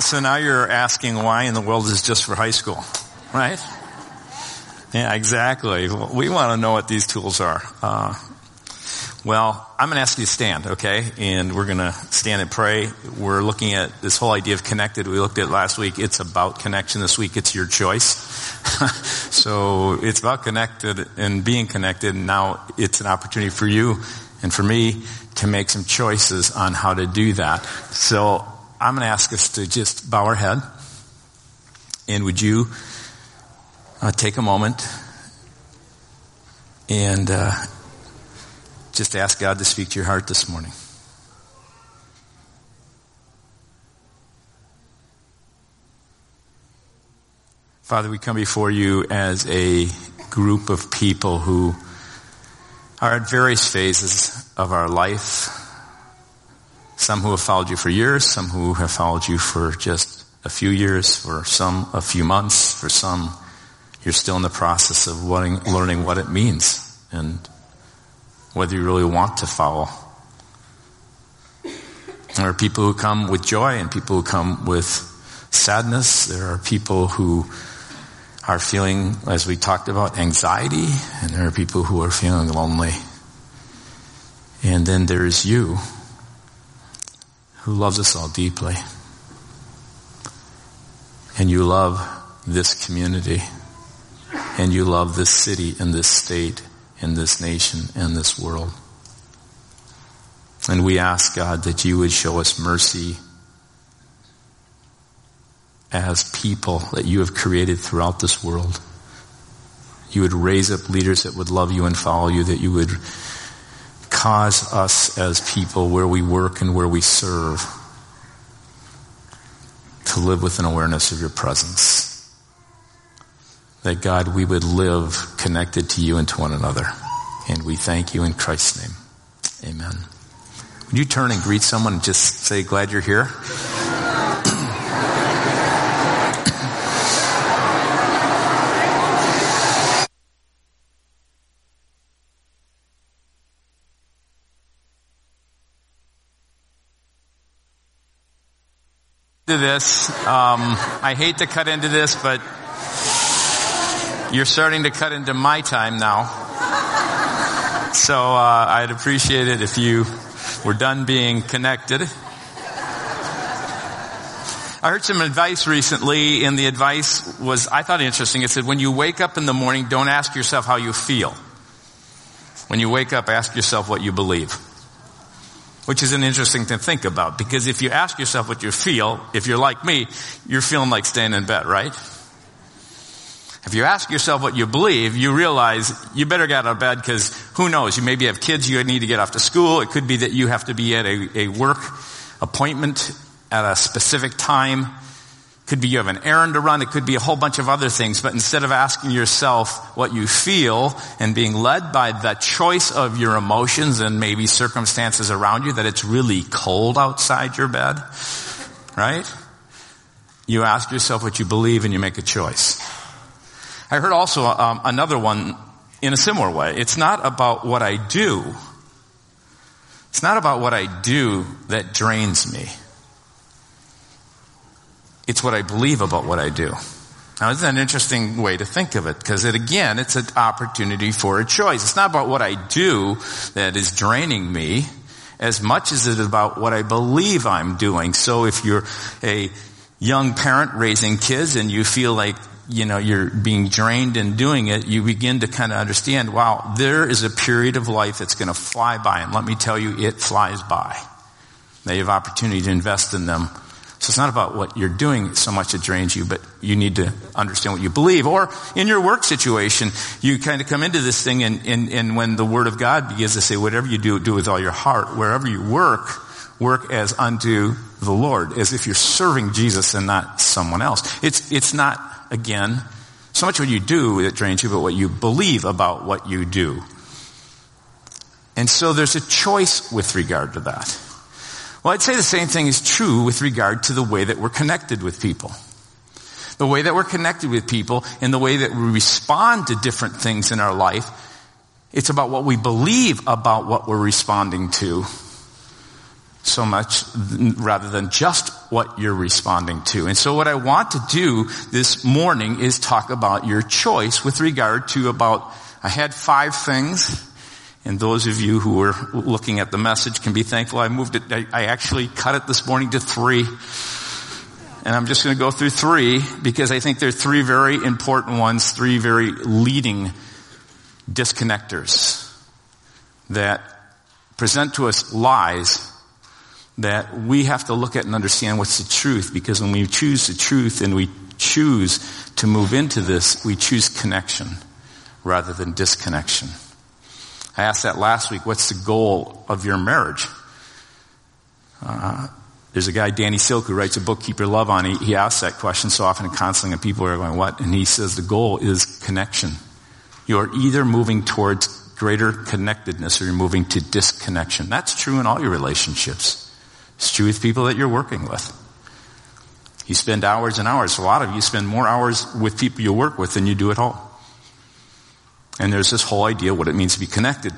So now you're asking why in the world is just for high school, right? Yeah, exactly. We want to know what these tools are. Uh, well, I'm going to ask you to stand, okay? And we're going to stand and pray. We're looking at this whole idea of connected. We looked at last week. It's about connection. This week, it's your choice. so it's about connected and being connected. And now it's an opportunity for you and for me to make some choices on how to do that. So I'm going to ask us to just bow our head. And would you uh, take a moment and uh, just ask God to speak to your heart this morning. Father, we come before you as a group of people who are at various phases of our life. Some who have followed you for years, some who have followed you for just a few years, for some a few months, for some you're still in the process of learning what it means and whether you really want to follow. There are people who come with joy and people who come with sadness. There are people who are feeling, as we talked about, anxiety, and there are people who are feeling lonely. And then there is you, who loves us all deeply. And you love this community. And you love this city and this state and this nation and this world. And we ask God that you would show us mercy as people that you have created throughout this world. You would raise up leaders that would love you and follow you, that you would cause us as people where we work and where we serve to live with an awareness of your presence that God, we would live connected to you and to one another. And we thank you in Christ's name. Amen. Would you turn and greet someone and just say, glad you're here? To this. Um, I hate to cut into this, but you're starting to cut into my time now. So uh, I'd appreciate it if you were done being connected. I heard some advice recently, and the advice was, I thought interesting. It said, when you wake up in the morning, don't ask yourself how you feel. When you wake up, ask yourself what you believe. Which is an interesting thing to think about, because if you ask yourself what you feel, if you're like me, you're feeling like staying in bed, right? If you ask yourself what you believe, you realize you better get out of bed because who knows? You maybe have kids you need to get off to school. It could be that you have to be at a, a work appointment at a specific time. Could be you have an errand to run. It could be a whole bunch of other things. But instead of asking yourself what you feel and being led by the choice of your emotions and maybe circumstances around you that it's really cold outside your bed, right? You ask yourself what you believe and you make a choice. I heard also um, another one in a similar way. It's not about what I do. It's not about what I do that drains me. It's what I believe about what I do. Now, isn't that an interesting way to think of it? Because it, again, it's an opportunity for a choice. It's not about what I do that is draining me as much as it is about what I believe I'm doing. So if you're a young parent raising kids and you feel like you know, you're being drained in doing it, you begin to kind of understand, wow, there is a period of life that's going to fly by. And let me tell you, it flies by. Now you have opportunity to invest in them. So it's not about what you're doing so much that drains you, but you need to understand what you believe. Or in your work situation, you kind of come into this thing and, and, and when the Word of God begins to say, whatever you do, do with all your heart. Wherever you work, work as unto the Lord, as if you're serving Jesus and not someone else. It's, it's not again, so much what you do that drains you, but what you believe about what you do. And so there's a choice with regard to that. Well, I'd say the same thing is true with regard to the way that we're connected with people. The way that we're connected with people and the way that we respond to different things in our life, it's about what we believe about what we're responding to so much rather than just what you're responding to. And so what I want to do this morning is talk about your choice with regard to about, I had five things. And those of you who are looking at the message can be thankful I moved it, I, I actually cut it this morning to three. And I'm just going to go through three because I think they're three very important ones, three very leading disconnectors that present to us lies that we have to look at and understand what's the truth because when we choose the truth and we choose to move into this, we choose connection rather than disconnection. I asked that last week, what's the goal of your marriage? Uh, there's a guy, Danny Silk, who writes a book, Keep Your Love On. He, he asks that question so often in counseling and people are going, what? And he says the goal is connection. You're either moving towards greater connectedness or you're moving to disconnection. That's true in all your relationships. It's true with people that you're working with. You spend hours and hours. A lot of you spend more hours with people you work with than you do at home. And there's this whole idea what it means to be connected.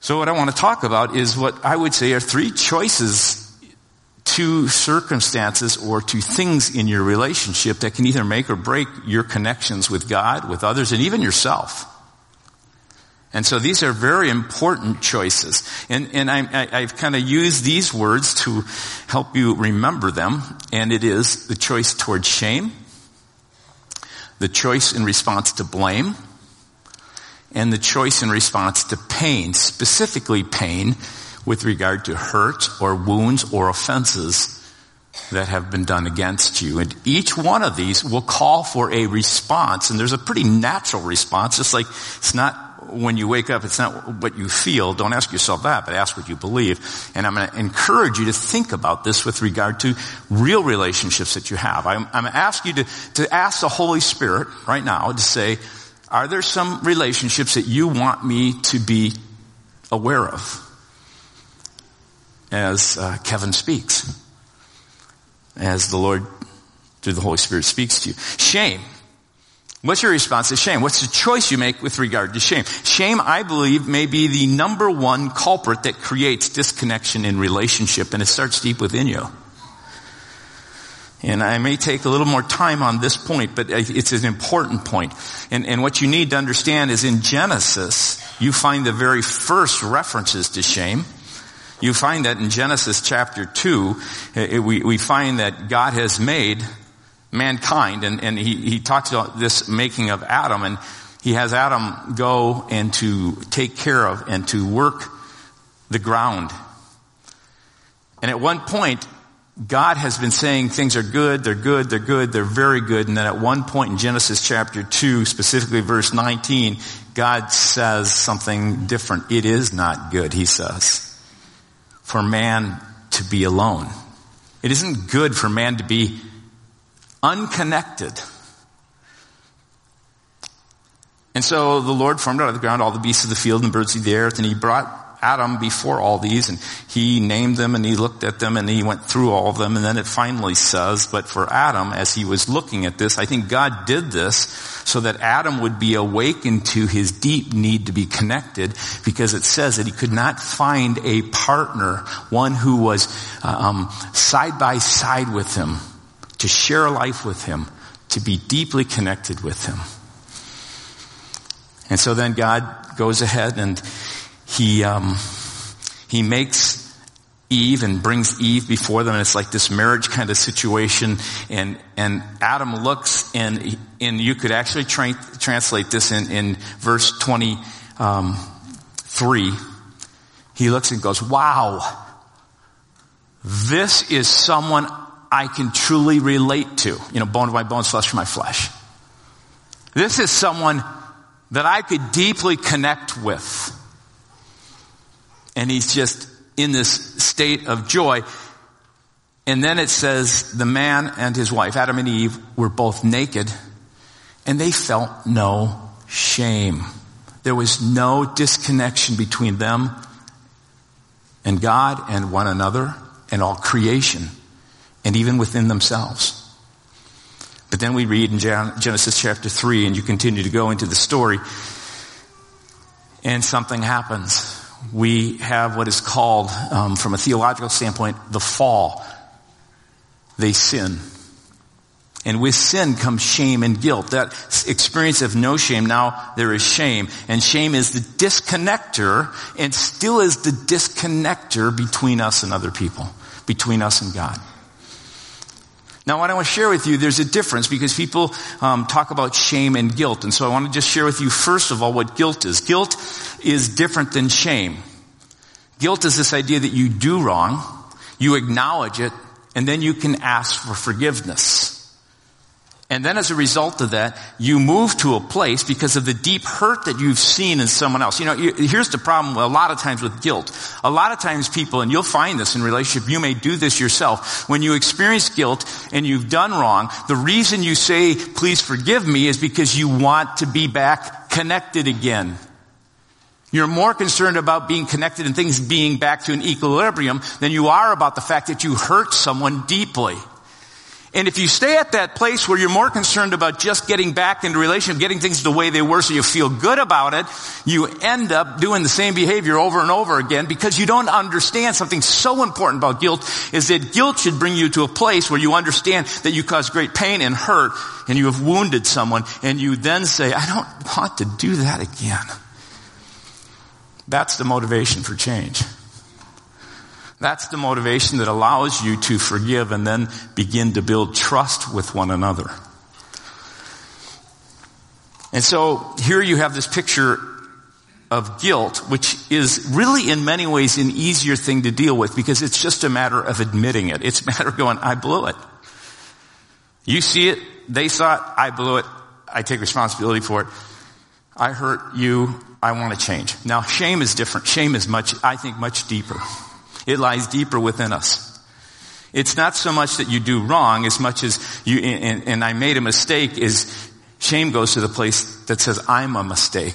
So what I want to talk about is what I would say are three choices to circumstances or to things in your relationship that can either make or break your connections with God, with others, and even yourself. And so these are very important choices. And, and I, have kind of used these words to help you remember them. And it is the choice towards shame, the choice in response to blame, and the choice in response to pain, specifically pain with regard to hurt or wounds or offenses that have been done against you. And each one of these will call for a response. And there's a pretty natural response, just like it's not when you wake up, it's not what you feel. Don't ask yourself that, but ask what you believe. And I'm going to encourage you to think about this with regard to real relationships that you have. I'm, I'm going to ask you to, to ask the Holy Spirit right now to say, are there some relationships that you want me to be aware of? As uh, Kevin speaks. As the Lord through the Holy Spirit speaks to you. Shame. What's your response to shame? What's the choice you make with regard to shame? Shame, I believe, may be the number one culprit that creates disconnection in relationship and it starts deep within you. And I may take a little more time on this point, but it's an important point. And, and what you need to understand is in Genesis, you find the very first references to shame. You find that in Genesis chapter 2, it, we, we find that God has made mankind. And, and he, he talks about this making of Adam and he has Adam go and to take care of and to work the ground. And at one point, God has been saying things are good, they're good, they're good, they're very good. And then at one point in Genesis chapter 2, specifically verse 19, God says something different. It is not good, he says, for man to be alone. It isn't good for man to be unconnected. And so the Lord formed out of the ground all the beasts of the field and birds of the air, and he brought Adam before all these and he named them and he looked at them and he went through all of them and then it finally says, but for Adam, as he was looking at this, I think God did this so that Adam would be awakened to his deep need to be connected because it says that he could not find a partner, one who was uh, um, side by side with him to share life with Him, to be deeply connected with Him. And so then God goes ahead and He, um, He makes Eve and brings Eve before them and it's like this marriage kind of situation and, and Adam looks and, and you could actually tra- translate this in, in verse 23. Um, he looks and goes, wow, this is someone I can truly relate to. You know, bone of my bones, flesh of my flesh. This is someone that I could deeply connect with. And he's just in this state of joy. And then it says the man and his wife, Adam and Eve, were both naked and they felt no shame. There was no disconnection between them and God and one another and all creation and even within themselves. But then we read in Genesis chapter 3 and you continue to go into the story and something happens we have what is called, um, from a theological standpoint, the fall. They sin. And with sin comes shame and guilt. That experience of no shame, now there is shame. And shame is the disconnector and still is the disconnector between us and other people, between us and God. Now, what I want to share with you, there's a difference because people um, talk about shame and guilt. And so I want to just share with you, first of all, what guilt is. Guilt is different than shame. Guilt is this idea that you do wrong, you acknowledge it, and then you can ask for forgiveness. And then as a result of that, you move to a place because of the deep hurt that you've seen in someone else. You know, here's the problem a lot of times with guilt. A lot of times people, and you'll find this in relationship, you may do this yourself. When you experience guilt and you've done wrong, the reason you say, please forgive me is because you want to be back connected again. You're more concerned about being connected and things being back to an equilibrium than you are about the fact that you hurt someone deeply. And if you stay at that place where you're more concerned about just getting back into relationship, getting things the way they were so you feel good about it, you end up doing the same behavior over and over again because you don't understand something so important about guilt is that guilt should bring you to a place where you understand that you caused great pain and hurt and you have wounded someone and you then say, I don't want to do that again. That's the motivation for change. That's the motivation that allows you to forgive and then begin to build trust with one another. And so here you have this picture of guilt, which is really in many ways an easier thing to deal with because it's just a matter of admitting it. It's a matter of going, I blew it. You see it, they saw it, I blew it, I take responsibility for it. I hurt you, I want to change. Now shame is different. Shame is much, I think, much deeper. It lies deeper within us. It's not so much that you do wrong as much as you, and, and I made a mistake is shame goes to the place that says, I'm a mistake.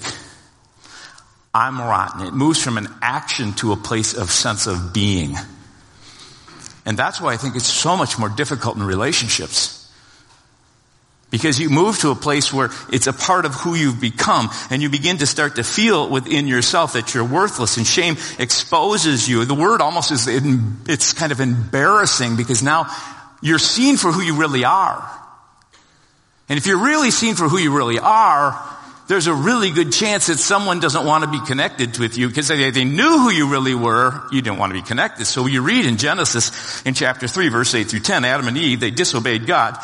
I'm rotten. It moves from an action to a place of sense of being. And that's why I think it's so much more difficult in relationships. Because you move to a place where it's a part of who you've become and you begin to start to feel within yourself that you're worthless and shame exposes you. The word almost is, it's kind of embarrassing because now you're seen for who you really are. And if you're really seen for who you really are, there's a really good chance that someone doesn't want to be connected with you because they, they knew who you really were. You didn't want to be connected. So you read in Genesis in chapter 3 verse 8 through 10, Adam and Eve, they disobeyed God.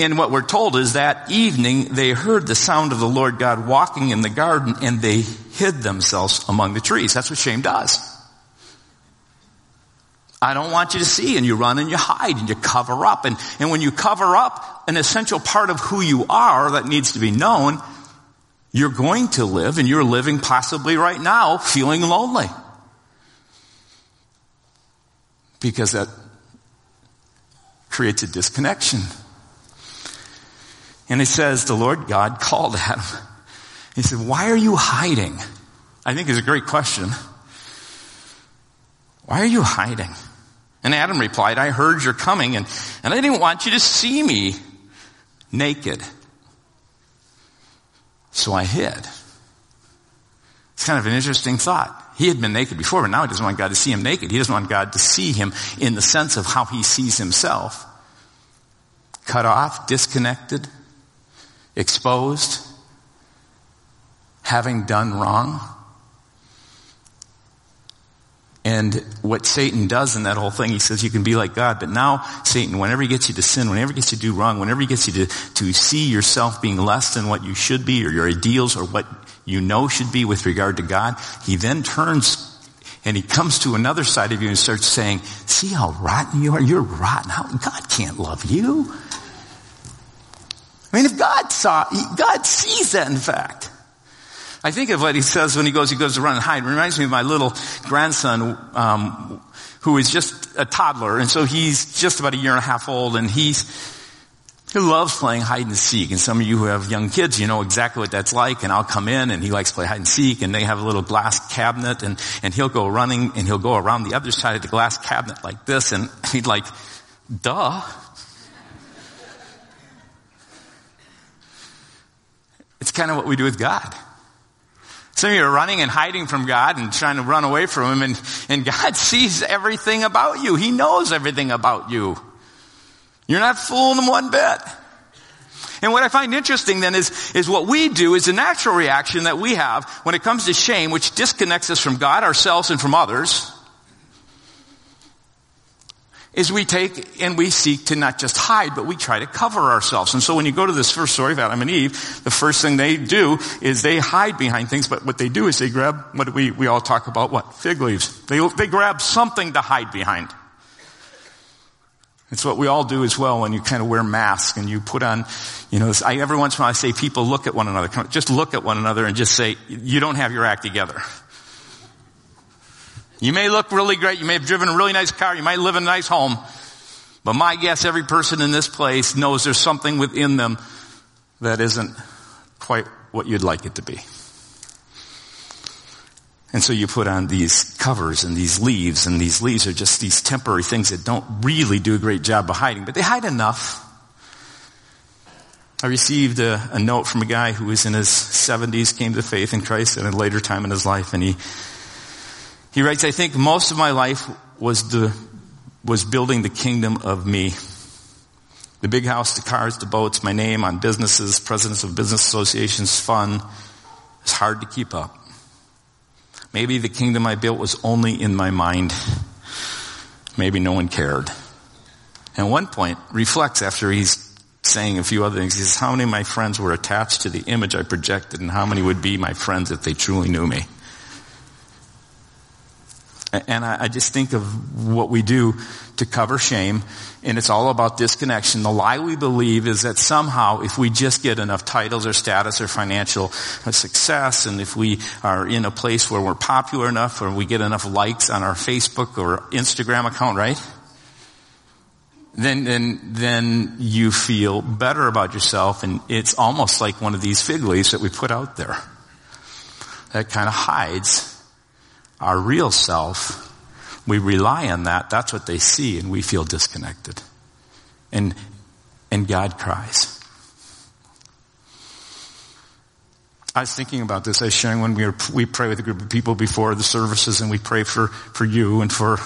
And what we're told is that evening they heard the sound of the Lord God walking in the garden and they hid themselves among the trees. That's what shame does. I don't want you to see and you run and you hide and you cover up. And, and when you cover up an essential part of who you are that needs to be known, you're going to live and you're living possibly right now feeling lonely. Because that creates a disconnection. And it says, the Lord God called Adam. He said, why are you hiding? I think is a great question. Why are you hiding? And Adam replied, I heard you're coming and, and I didn't want you to see me naked. So I hid. It's kind of an interesting thought. He had been naked before, but now he doesn't want God to see him naked. He doesn't want God to see him in the sense of how he sees himself. Cut off, disconnected, exposed, having done wrong. And what Satan does in that whole thing, he says you can be like God, but now Satan, whenever he gets you to sin, whenever he gets you to do wrong, whenever he gets you to, to see yourself being less than what you should be or your ideals or what you know should be with regard to God, he then turns and he comes to another side of you and starts saying, see how rotten you are? You're rotten. How, God can't love you. I mean, if God saw, God sees that in fact. I think of what he says when he goes, he goes to run and hide. It reminds me of my little grandson, um, who is just a toddler, and so he's just about a year and a half old, and he's, he loves playing hide and seek. And some of you who have young kids, you know exactly what that's like. And I'll come in and he likes to play hide and seek and they have a little glass cabinet and, and he'll go running and he'll go around the other side of the glass cabinet like this and he'd like, duh. It's kind of what we do with God. Some of you are running and hiding from God and trying to run away from Him, and, and God sees everything about you. He knows everything about you. You're not fooling Him one bit. And what I find interesting then is, is what we do is the natural reaction that we have when it comes to shame, which disconnects us from God, ourselves, and from others, is we take and we seek to not just hide, but we try to cover ourselves. And so when you go to this first story of Adam and Eve, the first thing they do is they hide behind things, but what they do is they grab, what we, we all talk about, what? Fig leaves. They, they grab something to hide behind. It's what we all do as well when you kind of wear masks and you put on, you know, I, every once in a while I say people look at one another. Just look at one another and just say, you don't have your act together. You may look really great. You may have driven a really nice car. You might live in a nice home. But my guess, every person in this place knows there's something within them that isn't quite what you'd like it to be. And so you put on these covers and these leaves, and these leaves are just these temporary things that don't really do a great job of hiding, but they hide enough. I received a, a note from a guy who was in his 70s, came to faith in Christ at a later time in his life, and he he writes, I think most of my life was the, was building the kingdom of me. The big house, the cars, the boats, my name on businesses, presidents of business associations, fun. It's hard to keep up. Maybe the kingdom I built was only in my mind. Maybe no one cared. And at one point, reflects after he's saying a few other things. He says, how many of my friends were attached to the image I projected and how many would be my friends if they truly knew me? And I, I just think of what we do to cover shame, and it's all about disconnection. The lie we believe is that somehow if we just get enough titles or status or financial uh, success, and if we are in a place where we're popular enough or we get enough likes on our Facebook or Instagram account, right? Then, then, then you feel better about yourself, and it's almost like one of these fig leaves that we put out there that kind of hides our real self, we rely on that. That's what they see and we feel disconnected. And, and God cries. I was thinking about this. I was sharing when we, were, we pray with a group of people before the services and we pray for, for you and for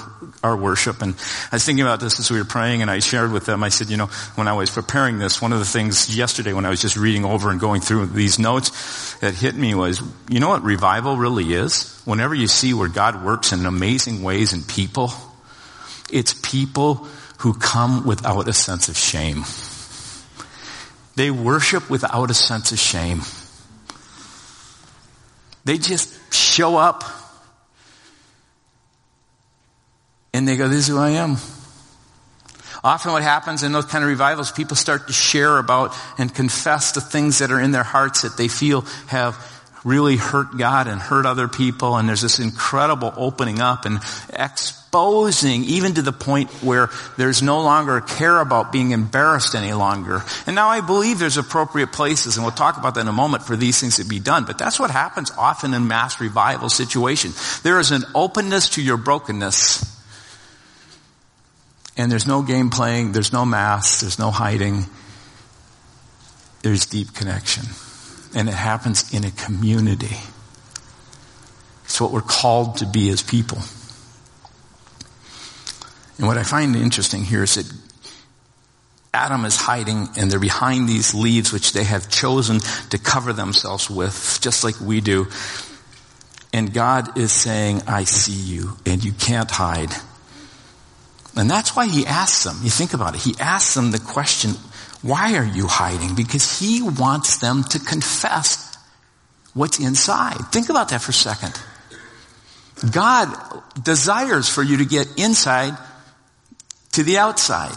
our worship. And I was thinking about this as we were praying and I shared with them, I said, you know, when I was preparing this, one of the things yesterday when I was just reading over and going through these notes that hit me was, you know what revival really is? Whenever you see where God works in amazing ways in people, it's people who come without a sense of shame. They worship without a sense of shame. They just show up and they go, this is who I am. Often what happens in those kind of revivals, people start to share about and confess the things that are in their hearts that they feel have really hurt God and hurt other people. And there's this incredible opening up and exposing even to the point where there's no longer care about being embarrassed any longer. And now I believe there's appropriate places, and we'll talk about that in a moment, for these things to be done. But that's what happens often in mass revival situations. There is an openness to your brokenness. And there's no game playing, there's no mask, there's no hiding. There's deep connection and it happens in a community. It's what we're called to be as people. And what I find interesting here is that Adam is hiding and they're behind these leaves which they have chosen to cover themselves with, just like we do. And God is saying, I see you and you can't hide. And that's why he asks them, you think about it, he asks them the question, why are you hiding? Because he wants them to confess what's inside. Think about that for a second. God desires for you to get inside to the outside.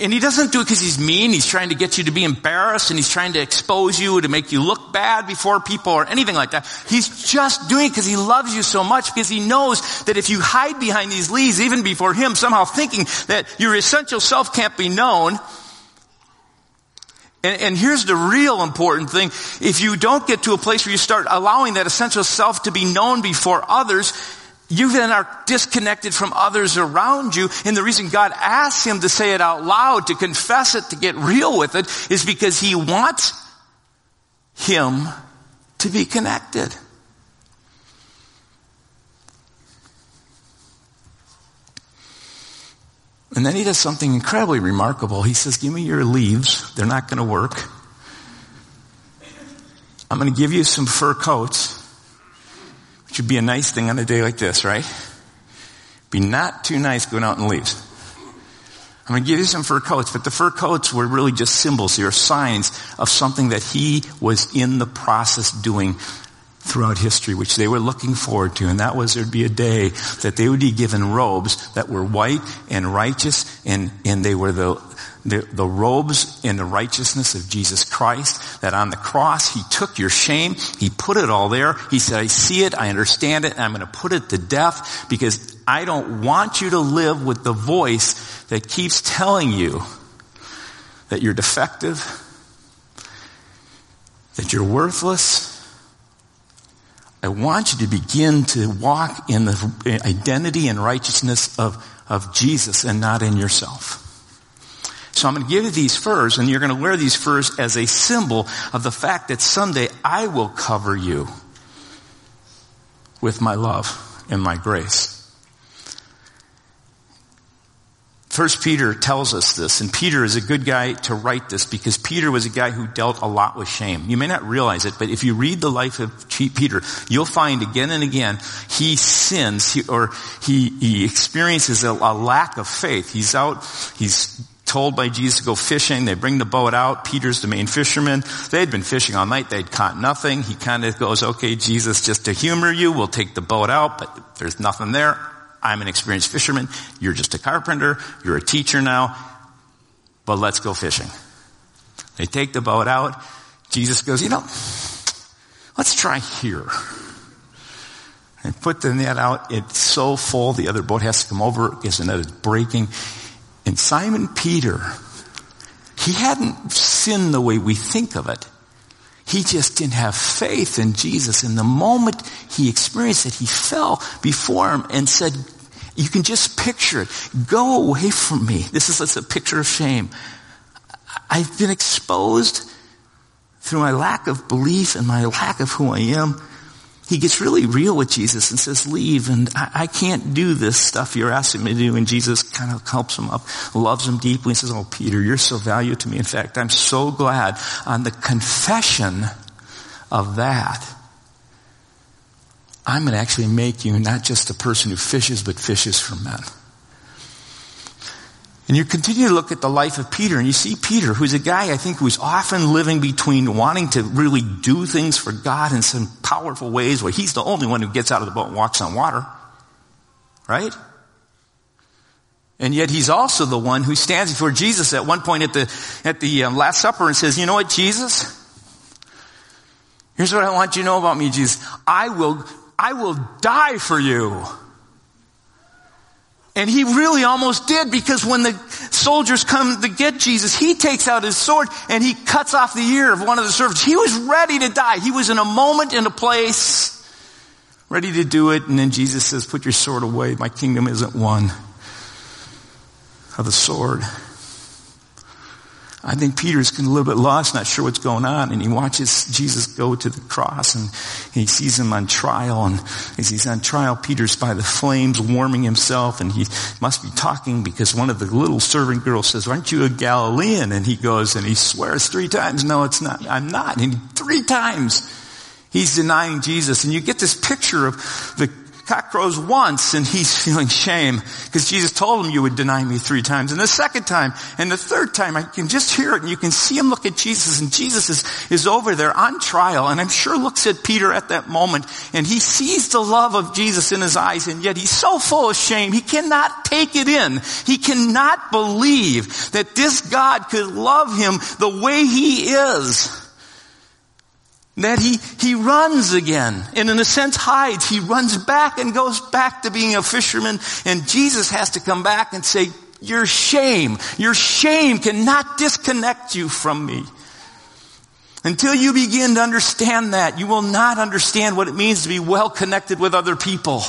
And he doesn't do it because he's mean. He's trying to get you to be embarrassed and he's trying to expose you to make you look bad before people or anything like that. He's just doing it because he loves you so much because he knows that if you hide behind these leaves, even before him, somehow thinking that your essential self can't be known, and, and, here's the real important thing. If you don't get to a place where you start allowing that essential self to be known before others, you then are disconnected from others around you. And the reason God asks him to say it out loud, to confess it, to get real with it, is because he wants him to be connected. And then he does something incredibly remarkable. He says, Give me your leaves. They're not going to work. I'm going to give you some fur coats, which would be a nice thing on a day like this, right? Be not too nice going out in leaves. I'm going to give you some fur coats, but the fur coats were really just symbols. They were signs of something that he was in the process doing throughout history, which they were looking forward to. And that was there'd be a day that they would be given robes that were white and righteous and, and they were the, the, the robes in the righteousness of Jesus Christ, that on the cross, He took your shame, He put it all there. He said, I see it, I understand it, and I'm going to put it to death because I don't want you to live with the voice that keeps telling you that you're defective, that you're worthless, I want you to begin to walk in the identity and righteousness of, of Jesus and not in yourself. So I'm going to give you these furs and you're going to wear these furs as a symbol of the fact that someday I will cover you with my love and my grace. First Peter tells us this, and Peter is a good guy to write this because Peter was a guy who dealt a lot with shame. You may not realize it, but if you read the life of Peter, you'll find again and again he sins he, or he, he experiences a, a lack of faith. He's out, he's told by Jesus to go fishing. They bring the boat out. Peter's the main fisherman. They had been fishing all night. They'd caught nothing. He kind of goes, okay, Jesus, just to humor you, we'll take the boat out, but there's nothing there. I'm an experienced fisherman. You're just a carpenter. You're a teacher now. But let's go fishing. They take the boat out. Jesus goes, you know, let's try here. And put the net out. It's so full. The other boat has to come over because the net is breaking. And Simon Peter, he hadn't sinned the way we think of it. He just didn't have faith in Jesus. And the moment he experienced it, he fell before him and said, you can just picture it. Go away from me. This is a picture of shame. I've been exposed through my lack of belief and my lack of who I am. He gets really real with Jesus and says, leave and I, I can't do this stuff you're asking me to do. And Jesus kind of helps him up, loves him deeply and says, oh Peter, you're so valuable to me. In fact, I'm so glad on the confession of that I'm going to actually make you not just a person who fishes, but fishes for men. And you continue to look at the life of Peter and you see Peter, who's a guy I think who's often living between wanting to really do things for God in some powerful ways where he's the only one who gets out of the boat and walks on water. Right? And yet he's also the one who stands before Jesus at one point at the, at the um, Last Supper and says, you know what, Jesus? Here's what I want you to know about me, Jesus. I will I will die for you. And he really almost did because when the soldiers come to get Jesus, he takes out his sword and he cuts off the ear of one of the servants. He was ready to die. He was in a moment in a place ready to do it. And then Jesus says, put your sword away. My kingdom isn't one of the sword. I think Peter's getting a little bit lost, not sure what's going on, and he watches Jesus go to the cross and he sees him on trial, and as he's on trial, Peter's by the flames warming himself, and he must be talking because one of the little servant girls says, aren't you a Galilean? And he goes and he swears three times, no, it's not, I'm not. And three times he's denying Jesus, and you get this picture of the cock crows once and he's feeling shame because Jesus told him you would deny me three times. And the second time and the third time I can just hear it and you can see him look at Jesus and Jesus is, is over there on trial and I'm sure looks at Peter at that moment and he sees the love of Jesus in his eyes and yet he's so full of shame he cannot take it in. He cannot believe that this God could love him the way he is that he, he runs again and in a sense hides. He runs back and goes back to being a fisherman and Jesus has to come back and say, your shame, your shame cannot disconnect you from me. Until you begin to understand that, you will not understand what it means to be well connected with other people.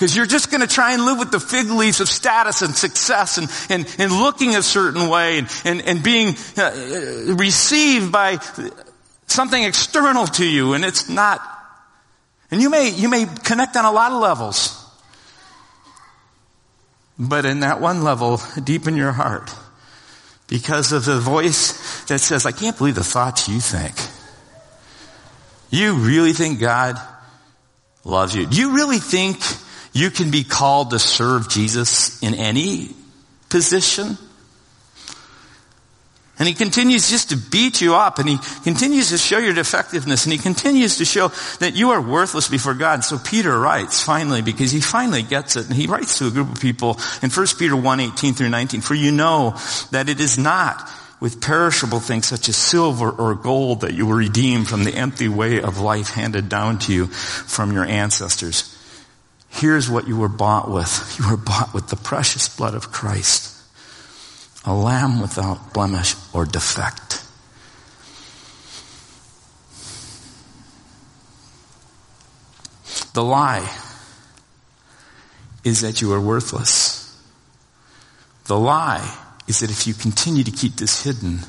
Because you're just going to try and live with the fig leaves of status and success and, and, and looking a certain way and, and, and being uh, received by something external to you and it's not. And you may, you may connect on a lot of levels. But in that one level, deep in your heart, because of the voice that says, I can't believe the thoughts you think. You really think God loves you? Do you really think you can be called to serve Jesus in any position? And he continues just to beat you up and he continues to show your defectiveness and he continues to show that you are worthless before God. So Peter writes finally because he finally gets it and he writes to a group of people in 1 Peter 1, 18 through 19, for you know that it is not with perishable things such as silver or gold that you were redeemed from the empty way of life handed down to you from your ancestors. Here's what you were bought with. You were bought with the precious blood of Christ a lamb without blemish or defect. The lie is that you are worthless. The lie is that if you continue to keep this hidden,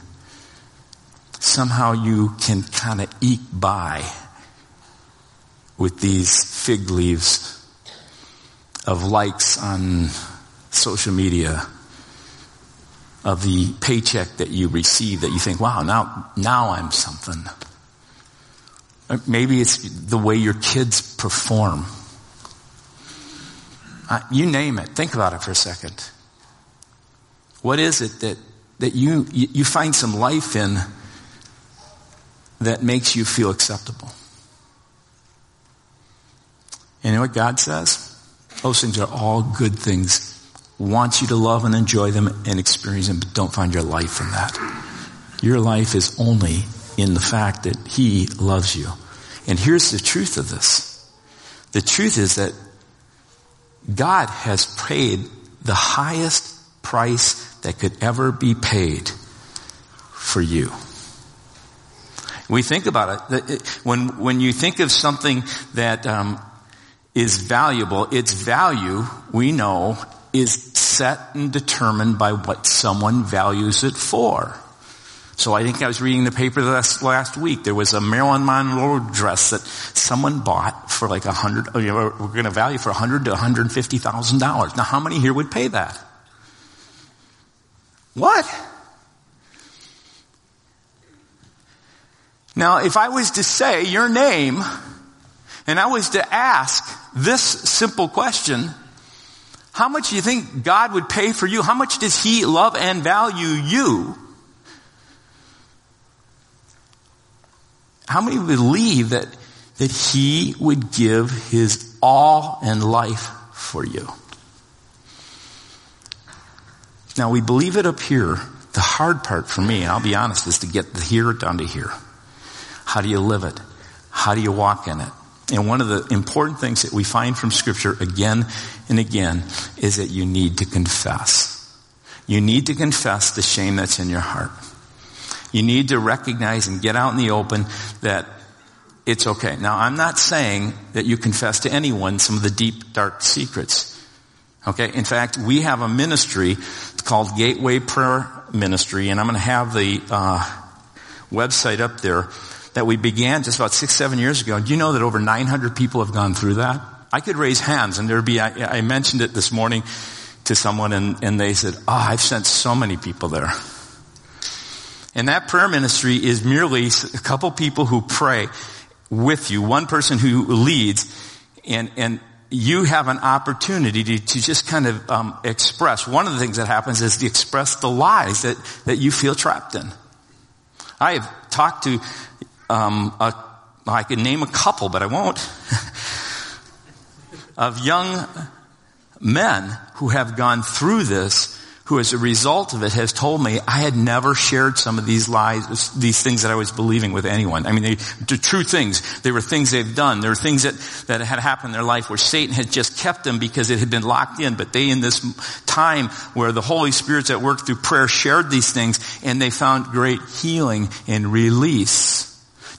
somehow you can kind of eke by with these fig leaves of likes on social media of the paycheck that you receive that you think, wow, now, now I'm something. maybe it's the way your kids perform. Uh, you name it. Think about it for a second. What is it that, that you, you find some life in that makes you feel acceptable? You know what God says? Those things are all good things wants you to love and enjoy them and experience them, but don't find your life in that. Your life is only in the fact that He loves you. And here's the truth of this. The truth is that God has paid the highest price that could ever be paid for you. We think about it. When, when you think of something that um, is valuable, its value, we know, is set and determined by what someone values it for. So I think I was reading the paper last, last week. There was a Marilyn Monroe dress that someone bought for like a hundred, you know, we're going to value for a hundred to hundred fifty thousand dollars. Now, how many here would pay that? What? Now, if I was to say your name, and I was to ask this simple question, how much do you think God would pay for you? How much does He love and value you? How many believe that, that He would give His all and life for you? Now we believe it up here. The hard part for me, I'll be honest, is to get the here down to here. How do you live it? How do you walk in it? And one of the important things that we find from scripture again and again is that you need to confess. You need to confess the shame that's in your heart. You need to recognize and get out in the open that it's okay. Now, I'm not saying that you confess to anyone some of the deep, dark secrets. Okay? In fact, we have a ministry called Gateway Prayer Ministry, and I'm going to have the uh, website up there that we began just about six, seven years ago. Do you know that over 900 people have gone through that? I could raise hands and there'd be, I, I mentioned it this morning to someone and, and they said, oh, I've sent so many people there. And that prayer ministry is merely a couple people who pray with you, one person who leads, and, and you have an opportunity to, to just kind of um, express. One of the things that happens is to express the lies that, that you feel trapped in. I have talked to um, a, I name a couple, but I won't, of young men who have gone through this who as a result of it has told me I had never shared some of these lies, these things that I was believing with anyone. I mean, they, the true things. They were things they've done. There were things that, that had happened in their life where Satan had just kept them because it had been locked in. But they, in this time where the Holy Spirit's at work through prayer, shared these things and they found great healing and release.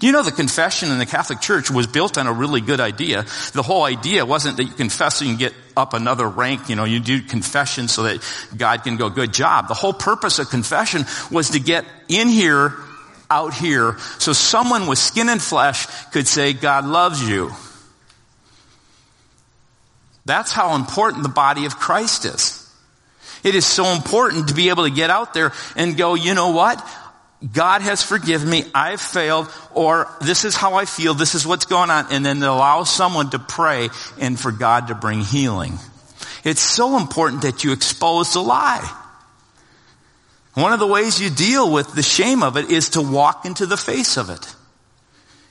You know the confession in the Catholic Church was built on a really good idea? The whole idea wasn't that you confess and you get up another rank, you know, you do confession so that God can go, good job. The whole purpose of confession was to get in here out here so someone with skin and flesh could say, God loves you. That's how important the body of Christ is. It is so important to be able to get out there and go, you know what? God has forgiven me, I've failed, or this is how I feel, this is what's going on, and then allow someone to pray and for God to bring healing. It's so important that you expose the lie. One of the ways you deal with the shame of it is to walk into the face of it.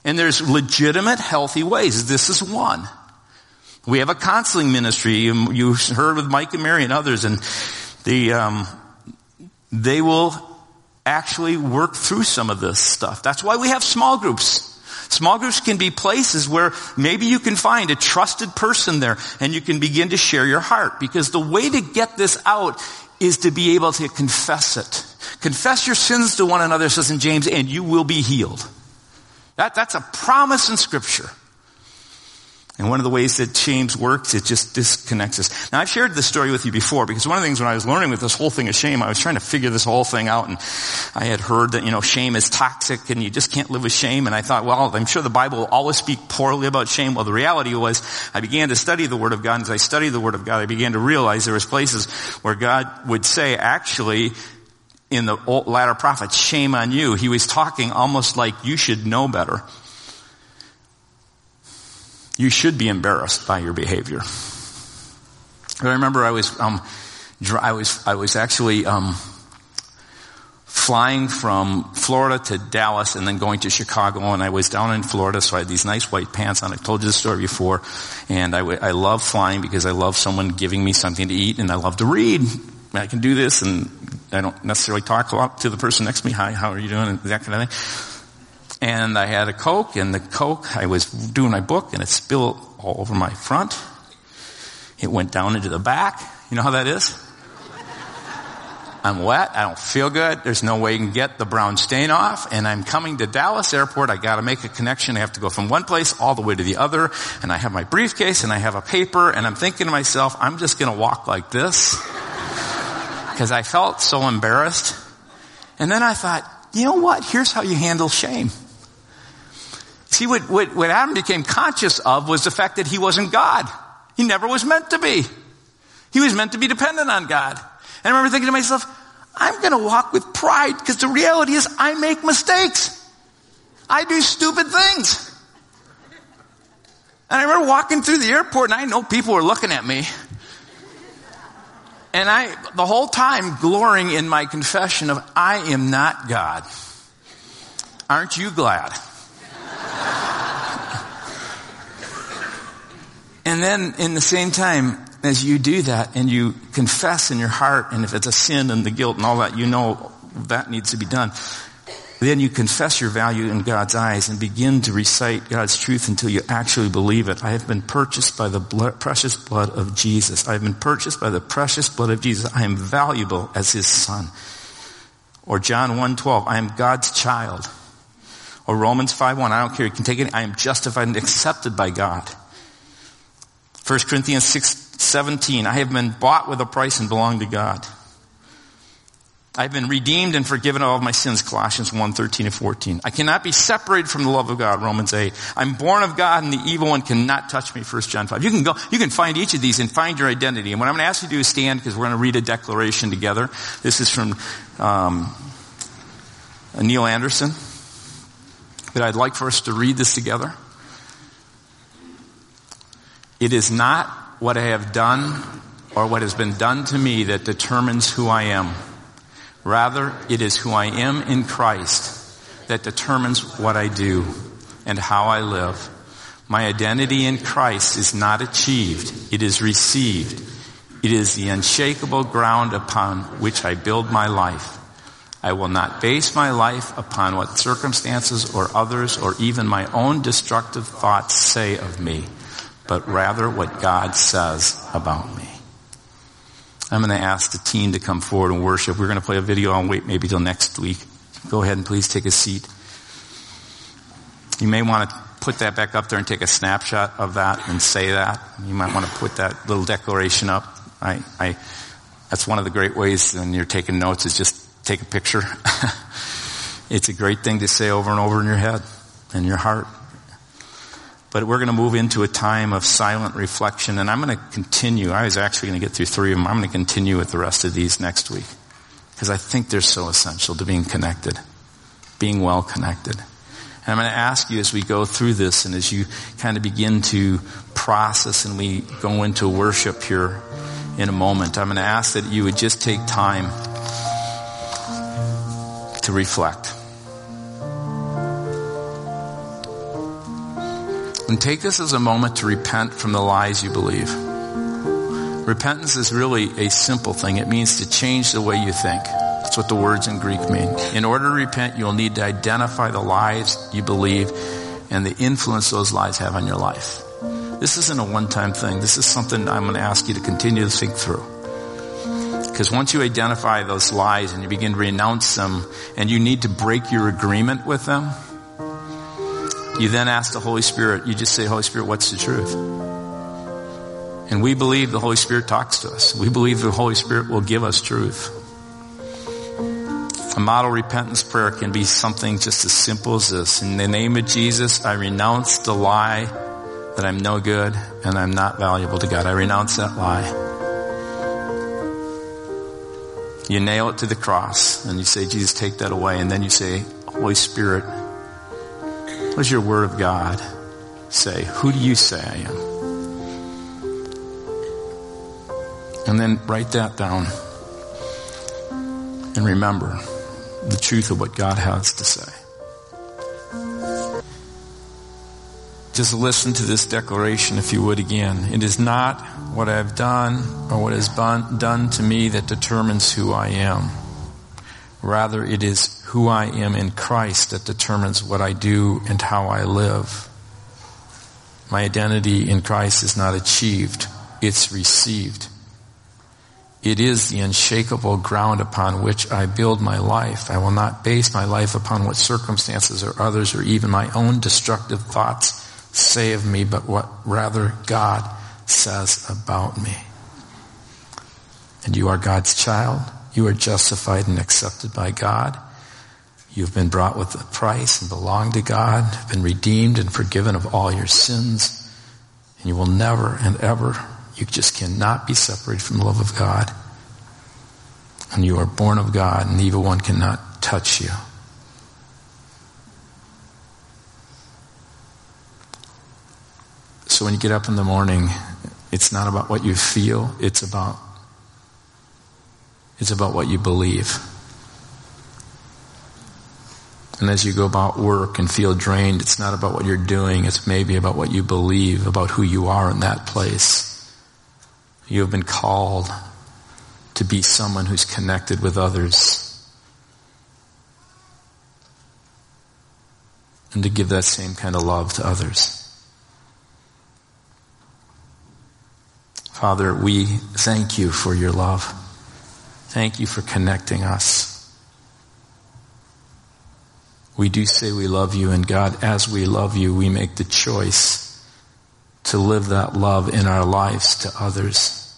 And there's legitimate, healthy ways. This is one. We have a counseling ministry. You, you heard with Mike and Mary and others, and the, um, they will actually work through some of this stuff. That's why we have small groups. Small groups can be places where maybe you can find a trusted person there and you can begin to share your heart because the way to get this out is to be able to confess it. Confess your sins to one another, says in James, and you will be healed. That, that's a promise in scripture. And one of the ways that James works, it just disconnects us. Now I've shared this story with you before because one of the things when I was learning with this whole thing of shame, I was trying to figure this whole thing out and I had heard that, you know, shame is toxic and you just can't live with shame. And I thought, well, I'm sure the Bible will always speak poorly about shame. Well, the reality was I began to study the Word of God and as I studied the Word of God, I began to realize there was places where God would say, actually, in the latter prophets, shame on you. He was talking almost like you should know better you should be embarrassed by your behavior. I remember I was, um, I was, I was actually, um, flying from Florida to Dallas and then going to Chicago and I was down in Florida so I had these nice white pants on. I've told you the story before and I, I love flying because I love someone giving me something to eat and I love to read. I can do this and I don't necessarily talk a lot to the person next to me. Hi, how are you doing? And that kind of thing and I had a Coke, and the Coke, I was doing my book, and it spilled all over my front. It went down into the back. You know how that is? I'm wet. I don't feel good. There's no way you can get the brown stain off. And I'm coming to Dallas airport. I gotta make a connection. I have to go from one place all the way to the other. And I have my briefcase and I have a paper and I'm thinking to myself, I'm just gonna walk like this. Cause I felt so embarrassed. And then I thought, you know what? Here's how you handle shame. See, what, what, what Adam became conscious of was the fact that he wasn't God. He never was meant to be. He was meant to be dependent on God. And I remember thinking to myself, I'm going to walk with pride because the reality is I make mistakes. I do stupid things. And I remember walking through the airport and I know people were looking at me. And I, the whole time glorying in my confession of I am not God. Aren't you glad? And then in the same time, as you do that and you confess in your heart, and if it's a sin and the guilt and all that, you know that needs to be done. Then you confess your value in God's eyes and begin to recite God's truth until you actually believe it. I have been purchased by the blood, precious blood of Jesus. I have been purchased by the precious blood of Jesus. I am valuable as his son. Or John 1.12, I am God's child. Or Romans 5.1, I don't care, you can take it, I am justified and accepted by God. 1 Corinthians 6.17. I have been bought with a price and belong to God. I've been redeemed and forgiven of all of my sins, Colossians 1, 13 and 14. I cannot be separated from the love of God, Romans 8. I'm born of God and the evil one cannot touch me, 1 John 5. You can go, you can find each of these and find your identity. And what I'm going to ask you to do is stand because we're going to read a declaration together. This is from um, Neil Anderson. But I'd like for us to read this together. It is not what I have done or what has been done to me that determines who I am. Rather, it is who I am in Christ that determines what I do and how I live. My identity in Christ is not achieved, it is received. It is the unshakable ground upon which I build my life. I will not base my life upon what circumstances or others or even my own destructive thoughts say of me but rather what God says about me. I'm going to ask the team to come forward and worship. We're going to play a video. I'll wait maybe till next week. Go ahead and please take a seat. You may want to put that back up there and take a snapshot of that and say that. You might want to put that little declaration up. I, I, that's one of the great ways when you're taking notes is just take a picture It's a great thing to say over and over in your head and your heart. But we're going to move into a time of silent reflection, and I'm going to continue. I was actually going to get through three of them. I'm going to continue with the rest of these next week because I think they're so essential to being connected, being well connected. And I'm going to ask you as we go through this and as you kind of begin to process and we go into worship here in a moment, I'm going to ask that you would just take time reflect. And take this as a moment to repent from the lies you believe. Repentance is really a simple thing. It means to change the way you think. That's what the words in Greek mean. In order to repent, you'll need to identify the lies you believe and the influence those lies have on your life. This isn't a one-time thing. This is something I'm going to ask you to continue to think through. Because once you identify those lies and you begin to renounce them and you need to break your agreement with them, you then ask the Holy Spirit, you just say, Holy Spirit, what's the truth? And we believe the Holy Spirit talks to us. We believe the Holy Spirit will give us truth. A model repentance prayer can be something just as simple as this. In the name of Jesus, I renounce the lie that I'm no good and I'm not valuable to God. I renounce that lie. You nail it to the cross and you say, Jesus, take that away. And then you say, Holy Spirit, what does your word of God say? Who do you say I am? And then write that down. And remember the truth of what God has to say. Just listen to this declaration, if you would, again. It is not what I have done or what has done to me that determines who I am. Rather, it is who I am in Christ that determines what I do and how I live. My identity in Christ is not achieved, it's received. It is the unshakable ground upon which I build my life. I will not base my life upon what circumstances or others or even my own destructive thoughts say of me, but what rather God says about me. And you are God's child. You are justified and accepted by God. You've been brought with a price and belong to God, been redeemed and forgiven of all your sins. And you will never and ever, you just cannot be separated from the love of God. And you are born of God, and the evil one cannot touch you. So when you get up in the morning, it's not about what you feel, it's about it's about what you believe. And as you go about work and feel drained, it's not about what you're doing, it's maybe about what you believe, about who you are in that place. You have been called to be someone who's connected with others. And to give that same kind of love to others. Father, we thank you for your love. Thank you for connecting us. We do say we love you, and God, as we love you, we make the choice to live that love in our lives to others,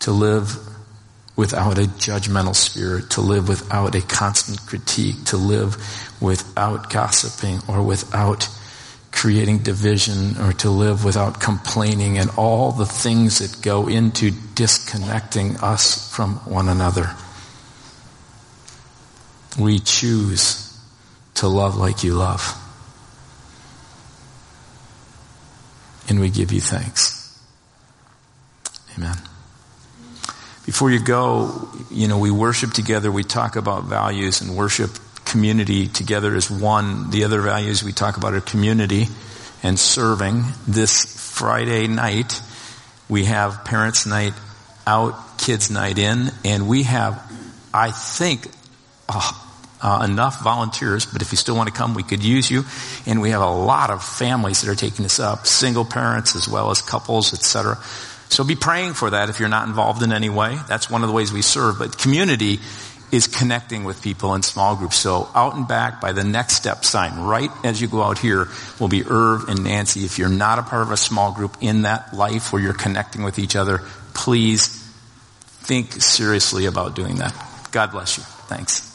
to live without a judgmental spirit, to live without a constant critique, to live without gossiping or without creating division or to live without complaining and all the things that go into disconnecting us from one another. We choose to love like you love. And we give you thanks. Amen. Before you go, you know, we worship together, we talk about values and worship community together as one. The other values we talk about are community and serving. This Friday night, we have parents night out, kids night in, and we have, I think, oh, uh, enough volunteers, but if you still want to come, we could use you. And we have a lot of families that are taking this up, single parents as well as couples, etc. So be praying for that if you're not involved in any way. That's one of the ways we serve. But community is connecting with people in small groups. So out and back by the next step sign, right as you go out here, will be Irv and Nancy. If you're not a part of a small group in that life where you're connecting with each other, please think seriously about doing that. God bless you. Thanks.